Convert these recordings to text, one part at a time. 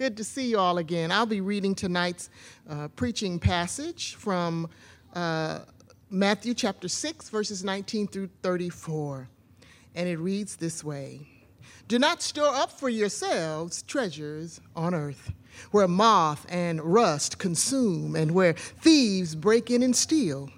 Good to see you all again. I'll be reading tonight's uh, preaching passage from uh, Matthew chapter 6, verses 19 through 34. And it reads this way Do not store up for yourselves treasures on earth, where moth and rust consume, and where thieves break in and steal.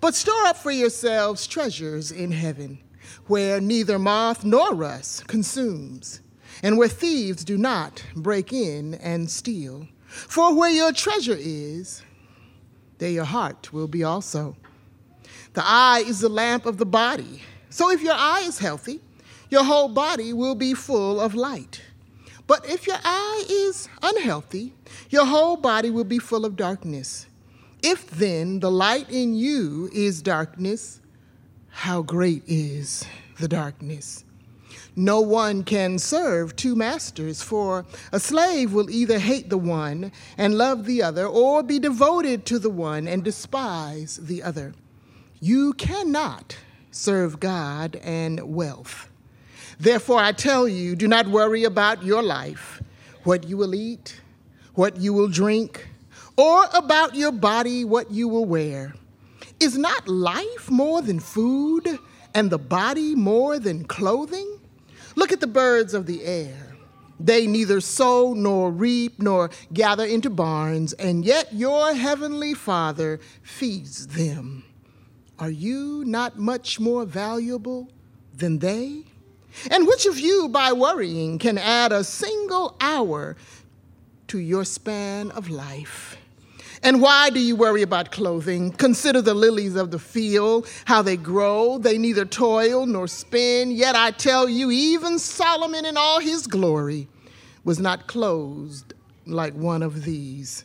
But store up for yourselves treasures in heaven, where neither moth nor rust consumes and where thieves do not break in and steal. For where your treasure is, there your heart will be also. The eye is the lamp of the body. So if your eye is healthy, your whole body will be full of light. But if your eye is unhealthy, your whole body will be full of darkness. If then the light in you is darkness, how great is the darkness? No one can serve two masters, for a slave will either hate the one and love the other, or be devoted to the one and despise the other. You cannot serve God and wealth. Therefore, I tell you, do not worry about your life, what you will eat, what you will drink, or about your body, what you will wear. Is not life more than food, and the body more than clothing? Look at the birds of the air. They neither sow nor reap nor gather into barns, and yet your heavenly Father feeds them. Are you not much more valuable than they? And which of you, by worrying, can add a single hour to your span of life? And why do you worry about clothing? Consider the lilies of the field, how they grow. They neither toil nor spin. Yet I tell you, even Solomon in all his glory was not clothed like one of these.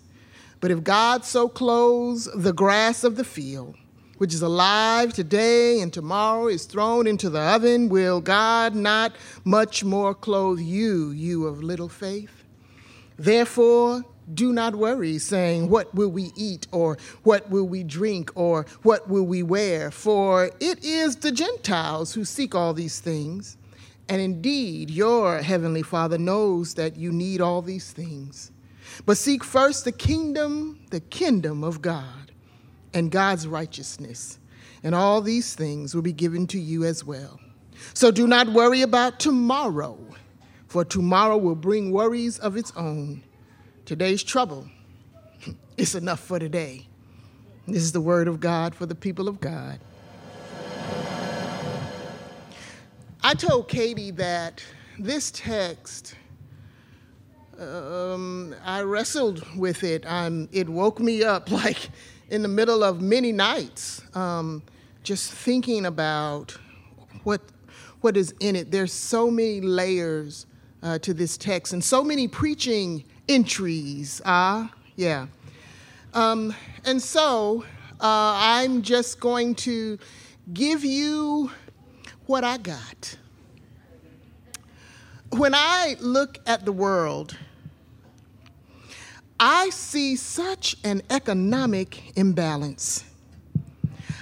But if God so clothes the grass of the field, which is alive today and tomorrow is thrown into the oven, will God not much more clothe you, you of little faith? Therefore, do not worry, saying, What will we eat, or what will we drink, or what will we wear? For it is the Gentiles who seek all these things. And indeed, your heavenly Father knows that you need all these things. But seek first the kingdom, the kingdom of God, and God's righteousness, and all these things will be given to you as well. So do not worry about tomorrow, for tomorrow will bring worries of its own. Today's trouble is enough for today. This is the word of God for the people of God. I told Katie that this text, um, I wrestled with it. Um, it woke me up like in the middle of many nights, um, just thinking about what, what is in it. There's so many layers uh, to this text and so many preaching entries. Ah, uh, yeah. Um, and so uh, I'm just going to give you what I got. When I look at the world, I see such an economic imbalance.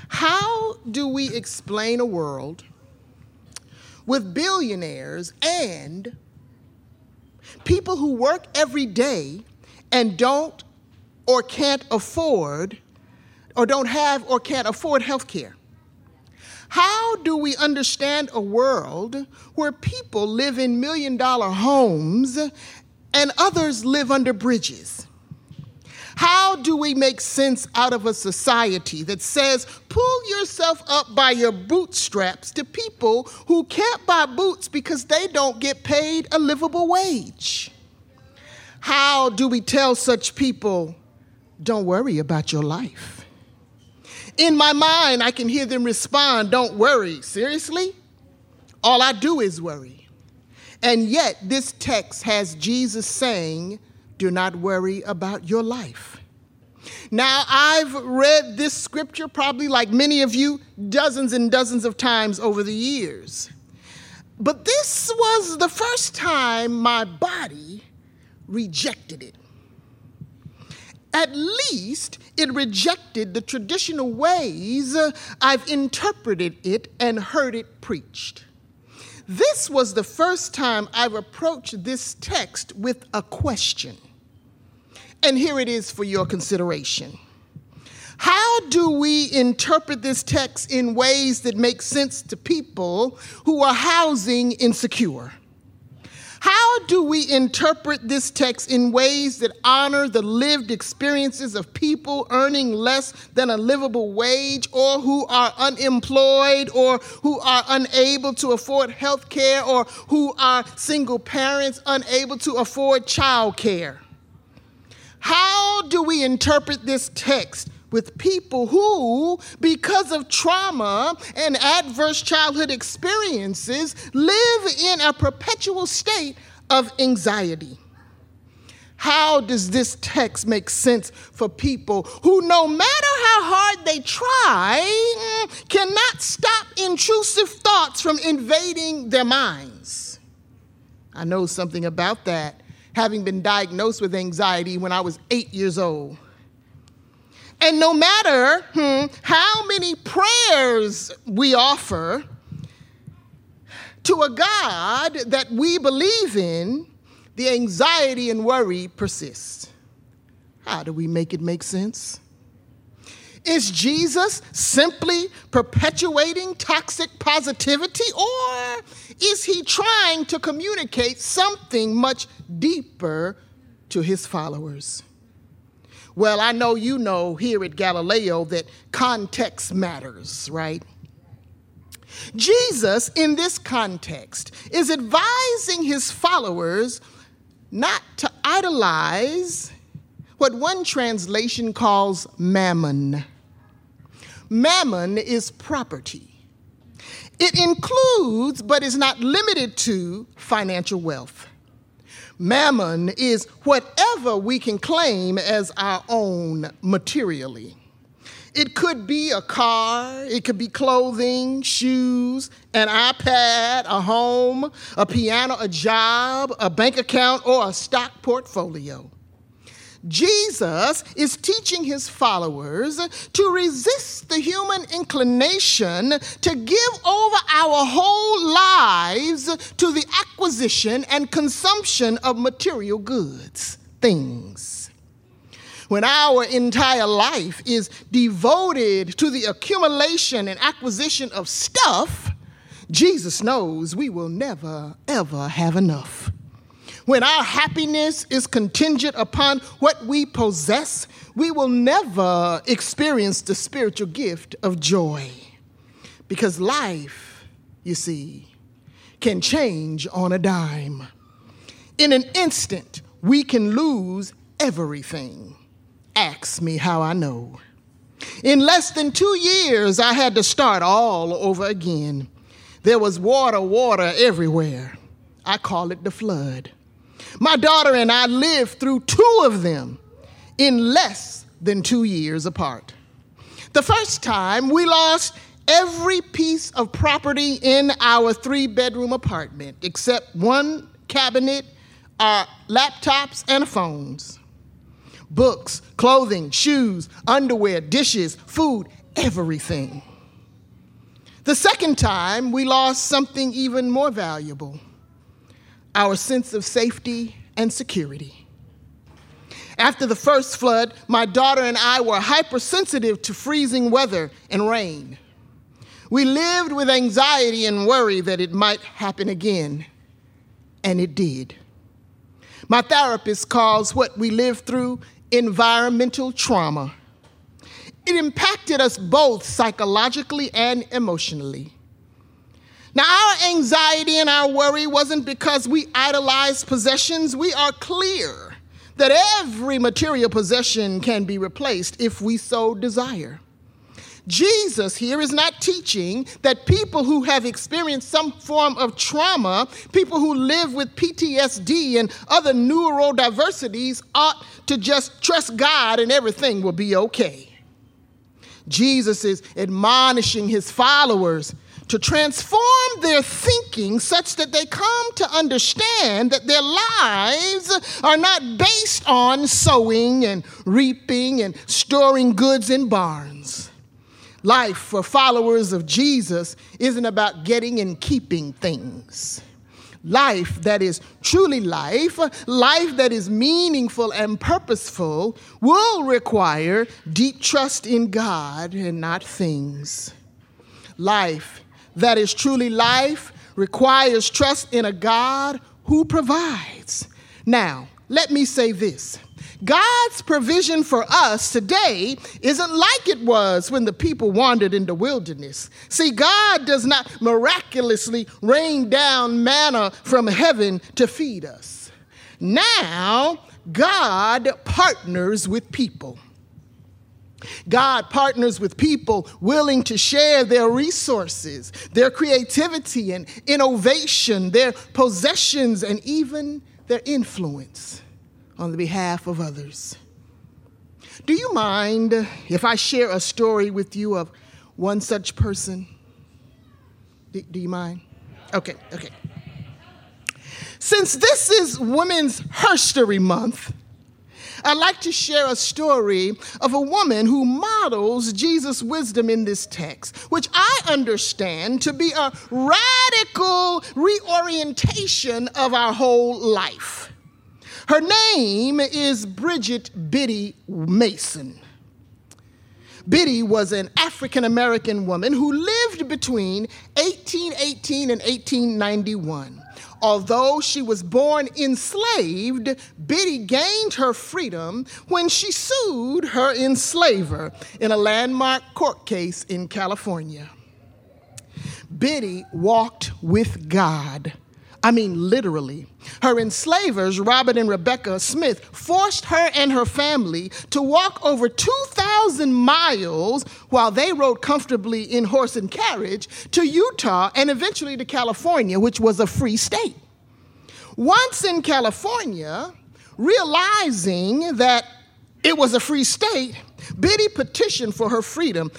How do we explain a world with billionaires and people who work every day and don't or can't afford or don't have or can't afford health care? How do we understand a world where people live in million dollar homes and others live under bridges? How do we make sense out of a society that says, pull yourself up by your bootstraps to people who can't buy boots because they don't get paid a livable wage? How do we tell such people, don't worry about your life? In my mind, I can hear them respond, don't worry. Seriously? All I do is worry. And yet, this text has Jesus saying, Do not worry about your life. Now, I've read this scripture probably like many of you dozens and dozens of times over the years. But this was the first time my body rejected it. At least it rejected the traditional ways uh, I've interpreted it and heard it preached. This was the first time I've approached this text with a question. And here it is for your consideration. How do we interpret this text in ways that make sense to people who are housing insecure? How do we interpret this text in ways that honor the lived experiences of people earning less than a livable wage or who are unemployed or who are unable to afford health care or who are single parents unable to afford child care? How do we interpret this text with people who, because of trauma and adverse childhood experiences, live in a perpetual state of anxiety? How does this text make sense for people who, no matter how hard they try, mm, cannot stop intrusive thoughts from invading their minds? I know something about that having been diagnosed with anxiety when I was eight years old. And no matter hmm, how many prayers we offer to a God that we believe in, the anxiety and worry persists. How do we make it make sense? Is Jesus simply perpetuating toxic positivity, or is he trying to communicate something much deeper to his followers? Well, I know you know here at Galileo that context matters, right? Jesus, in this context, is advising his followers not to idolize what one translation calls mammon. Mammon is property. It includes, but is not limited to, financial wealth. Mammon is whatever we can claim as our own materially. It could be a car, it could be clothing, shoes, an iPad, a home, a piano, a job, a bank account, or a stock portfolio. Jesus is teaching his followers to resist the human inclination to give over our whole lives to the acquisition and consumption of material goods, things. When our entire life is devoted to the accumulation and acquisition of stuff, Jesus knows we will never, ever have enough. When our happiness is contingent upon what we possess, we will never experience the spiritual gift of joy. Because life, you see, can change on a dime. In an instant, we can lose everything. Ask me how I know. In less than two years, I had to start all over again. There was water, water everywhere. I call it the flood. My daughter and I lived through two of them in less than two years apart. The first time, we lost every piece of property in our three bedroom apartment except one cabinet, our laptops, and phones. Books, clothing, shoes, underwear, dishes, food, everything. The second time, we lost something even more valuable our sense of safety and security. After the first flood, my daughter and I were hypersensitive to freezing weather and rain. We lived with anxiety and worry that it might happen again, and it did. My therapist calls what we lived through environmental trauma. It impacted us both psychologically and emotionally. Now, our anxiety and our worry wasn't because we idolized possessions. We are clear that every material possession can be replaced if we so desire. Jesus here is not teaching that people who have experienced some form of trauma, people who live with PTSD and other neurodiversities, ought to just trust God and everything will be okay. Jesus is admonishing his followers to transform their thinking such that they come to understand that their lives are not based on sowing and reaping and storing goods in barns. Life for followers of Jesus isn't about getting and keeping things. Life that is truly life, life that is meaningful and purposeful, will require deep trust in God and not things. Life that is truly life requires trust in a God who provides. Now, let me say this God's provision for us today isn't like it was when the people wandered in the wilderness. See, God does not miraculously rain down manna from heaven to feed us. Now, God partners with people. God partners with people willing to share their resources, their creativity and innovation, their possessions, and even their influence on the behalf of others. Do you mind if I share a story with you of one such person? Do, do you mind? Okay, okay. Since this is Women's Herstory Month, I'd like to share a story of a woman who models Jesus' wisdom in this text, which I understand to be a radical reorientation of our whole life. Her name is Bridget Biddy Mason. Biddy was an African American woman who lived between 1818 and 1891. Although she was born enslaved, Biddy gained her freedom when she sued her enslaver in a landmark court case in California. Biddy walked with God. I mean, literally. Her enslavers, Robert and Rebecca Smith, forced her and her family to walk over 2,000 miles while they rode comfortably in horse and carriage to Utah and eventually to California, which was a free state. Once in California, realizing that it was a free state, Biddy petitioned for her freedom.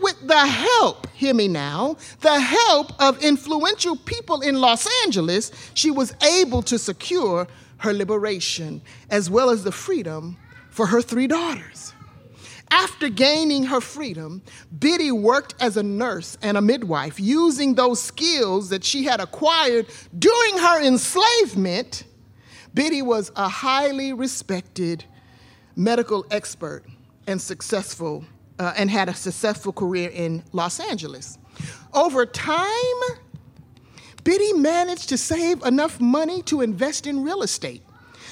With the help, hear me now, the help of influential people in Los Angeles, she was able to secure her liberation as well as the freedom for her three daughters. After gaining her freedom, Biddy worked as a nurse and a midwife, using those skills that she had acquired during her enslavement. Biddy was a highly respected medical expert and successful uh, and had a successful career in Los Angeles. Over time, Biddy managed to save enough money to invest in real estate.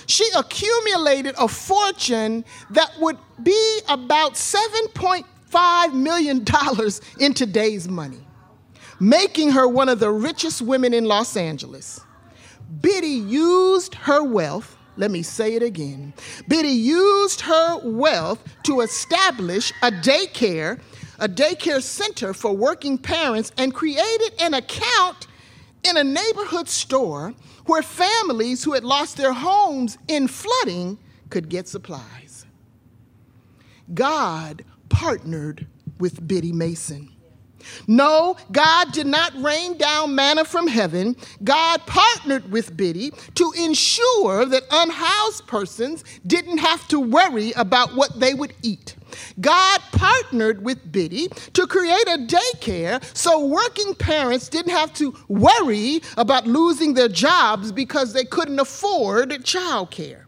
She accumulated a fortune that would be about $7.5 million in today's money, making her one of the richest women in Los Angeles. Biddy used her wealth let me say it again. Biddy used her wealth to establish a daycare, a daycare center for working parents, and created an account in a neighborhood store where families who had lost their homes in flooding could get supplies. God partnered with Biddy Mason. No, God did not rain down manna from heaven. God partnered with Biddy to ensure that unhoused persons didn't have to worry about what they would eat. God partnered with Biddy to create a daycare so working parents didn't have to worry about losing their jobs because they couldn't afford childcare.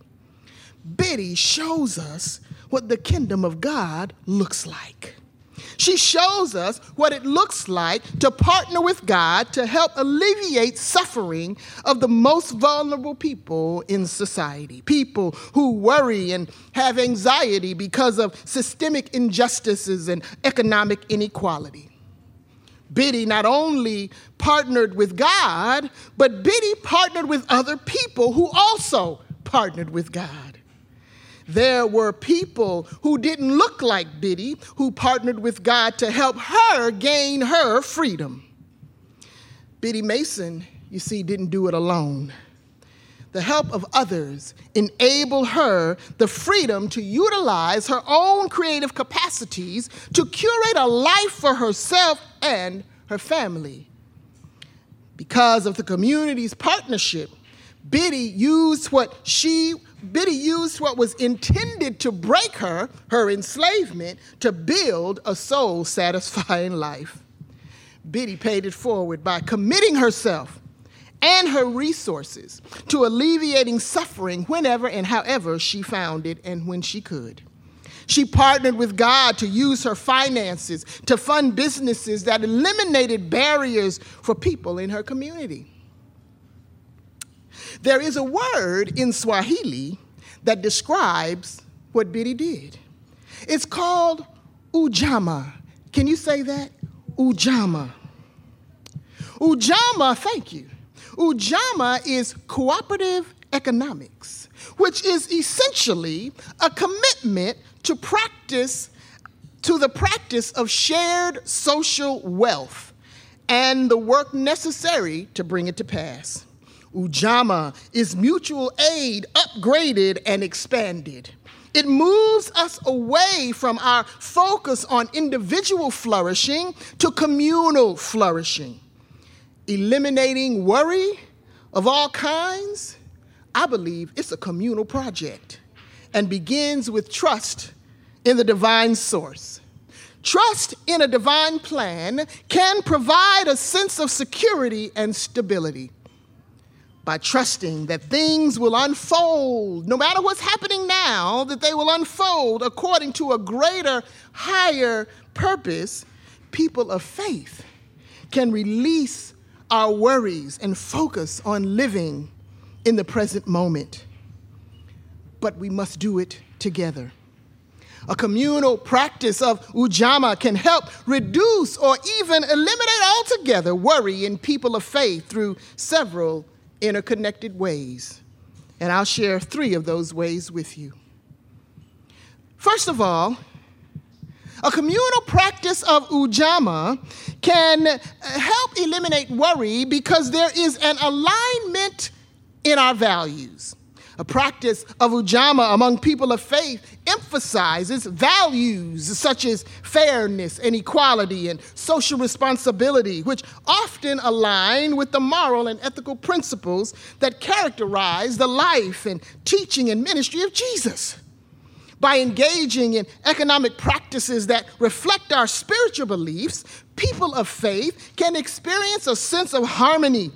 Biddy shows us what the kingdom of God looks like. She shows us what it looks like to partner with God to help alleviate suffering of the most vulnerable people in society. People who worry and have anxiety because of systemic injustices and economic inequality. Biddy not only partnered with God, but Biddy partnered with other people who also partnered with God. There were people who didn't look like Biddy who partnered with God to help her gain her freedom. Biddy Mason, you see, didn't do it alone. The help of others enabled her the freedom to utilize her own creative capacities to curate a life for herself and her family. Because of the community's partnership, Biddy used what she Biddy used what was intended to break her, her enslavement, to build a soul satisfying life. Biddy paid it forward by committing herself and her resources to alleviating suffering whenever and however she found it and when she could. She partnered with God to use her finances to fund businesses that eliminated barriers for people in her community. There is a word in Swahili that describes what Biddy did. It's called ujamaa. Can you say that? Ujamaa. Ujamaa, thank you. Ujamaa is cooperative economics, which is essentially a commitment to practice to the practice of shared social wealth and the work necessary to bring it to pass. Ujamaa is mutual aid upgraded and expanded. It moves us away from our focus on individual flourishing to communal flourishing. Eliminating worry of all kinds, I believe it's a communal project and begins with trust in the divine source. Trust in a divine plan can provide a sense of security and stability by trusting that things will unfold, no matter what's happening now, that they will unfold according to a greater, higher purpose, people of faith can release our worries and focus on living in the present moment. But we must do it together. A communal practice of ujamaa can help reduce or even eliminate altogether worry in people of faith through several interconnected ways. And I'll share three of those ways with you. First of all, a communal practice of ujamaa can uh, help eliminate worry because there is an alignment in our values. A practice of ujamaa among people of faith emphasizes values such as fairness and equality and social responsibility, which often align with the moral and ethical principles that characterize the life and teaching and ministry of Jesus. By engaging in economic practices that reflect our spiritual beliefs, people of faith can experience a sense of harmony,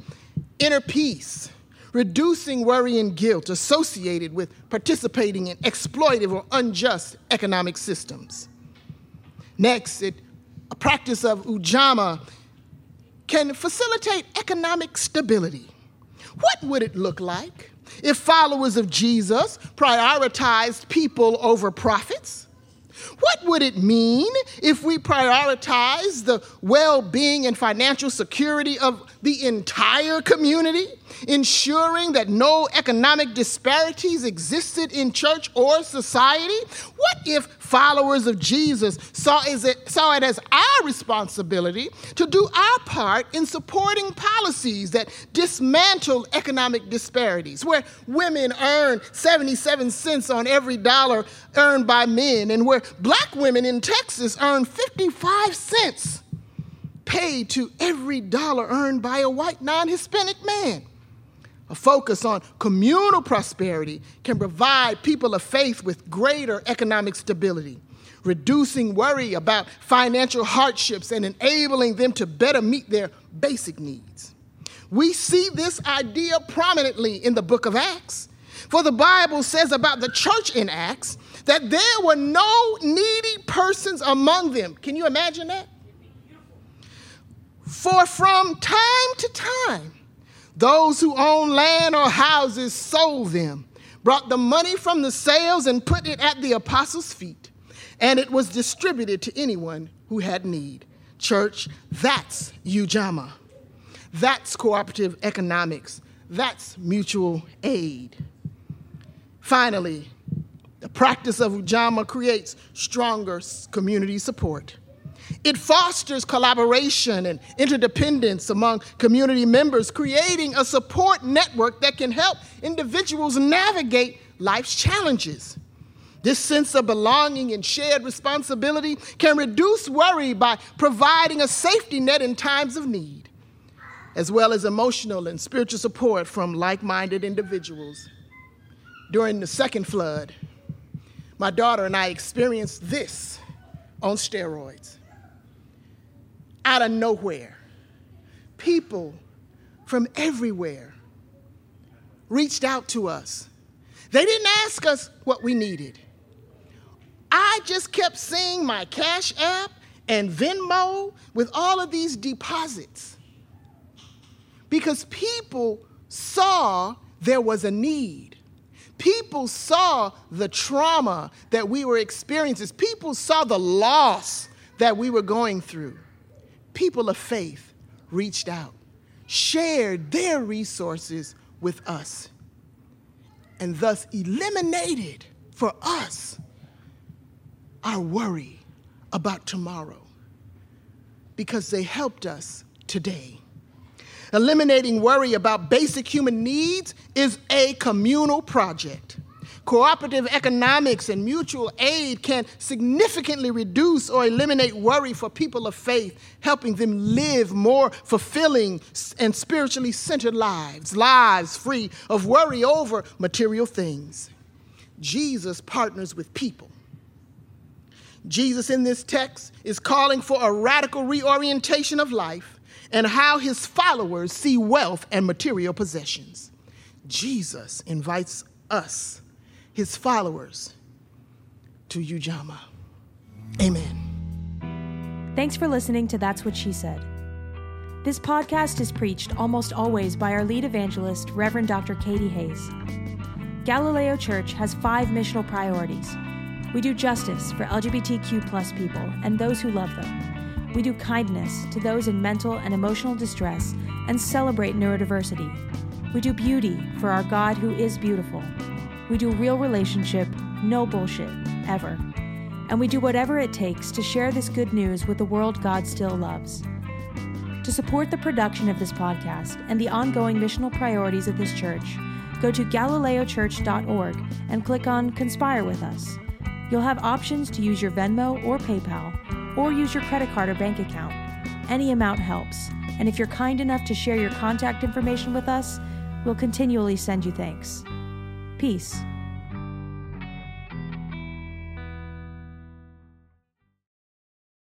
inner peace, reducing worry and guilt associated with participating in exploitative or unjust economic systems. Next, it, a practice of ujamaa can facilitate economic stability. What would it look like if followers of Jesus prioritized people over profits? What would it mean if we prioritize the well being and financial security of the entire community, ensuring that no economic disparities existed in church or society? What if followers of Jesus saw, it, saw it as our responsibility to do our part in supporting policies that dismantle economic disparities, where women earn 77 cents on every dollar earned by men, and where black women in Texas earn 55 cents paid to every dollar earned by a white non Hispanic man. A focus on communal prosperity can provide people of faith with greater economic stability, reducing worry about financial hardships and enabling them to better meet their basic needs. We see this idea prominently in the book of Acts. For the Bible says about the church in Acts that there were no needy persons among them. Can you imagine that? For from time to time, those who owned land or houses sold them, brought the money from the sales, and put it at the apostles' feet, and it was distributed to anyone who had need. Church, that's ujamaa. That's cooperative economics. That's mutual aid. Finally, The practice of Ujamaa creates stronger community support. It fosters collaboration and interdependence among community members, creating a support network that can help individuals navigate life's challenges. This sense of belonging and shared responsibility can reduce worry by providing a safety net in times of need, as well as emotional and spiritual support from like minded individuals. During the second flood, my daughter and I experienced this on steroids. Out of nowhere, people from everywhere reached out to us. They didn't ask us what we needed. I just kept seeing my Cash App and Venmo with all of these deposits because people saw there was a need. People saw the trauma that we were experiencing. People saw the loss that we were going through. People of faith reached out, shared their resources with us, and thus eliminated for us our worry about tomorrow because they helped us today. Eliminating worry about basic human needs is a communal project. Cooperative economics and mutual aid can significantly reduce or eliminate worry for people of faith, helping them live more fulfilling and spiritually centered lives, lives free of worry over material things. Jesus partners with people Jesus in this text is calling for a radical reorientation of life and how his followers see wealth and material possessions. Jesus invites us, his followers, to Ujamaa. Amen. Thanks for listening to That's What She Said. This podcast is preached almost always by our lead evangelist, Reverend Dr. Katie Hayes. Galileo Church has five missional priorities we do justice for LGBTQ plus people and those who love them. We do kindness to those in mental and emotional distress and celebrate neurodiversity. We do beauty for our God who is beautiful. We do real relationship, no bullshit, ever. And we do whatever it takes to share this good news with the world God still loves. To support the production of this podcast and the ongoing missional priorities of this church, go to galileochurch.org and click on Conspire with Us. You'll have options to use your Venmo or PayPal, or use your credit card or bank account. Any amount helps, and if you're kind enough to share your contact information with us, we'll continually send you thanks. Peace.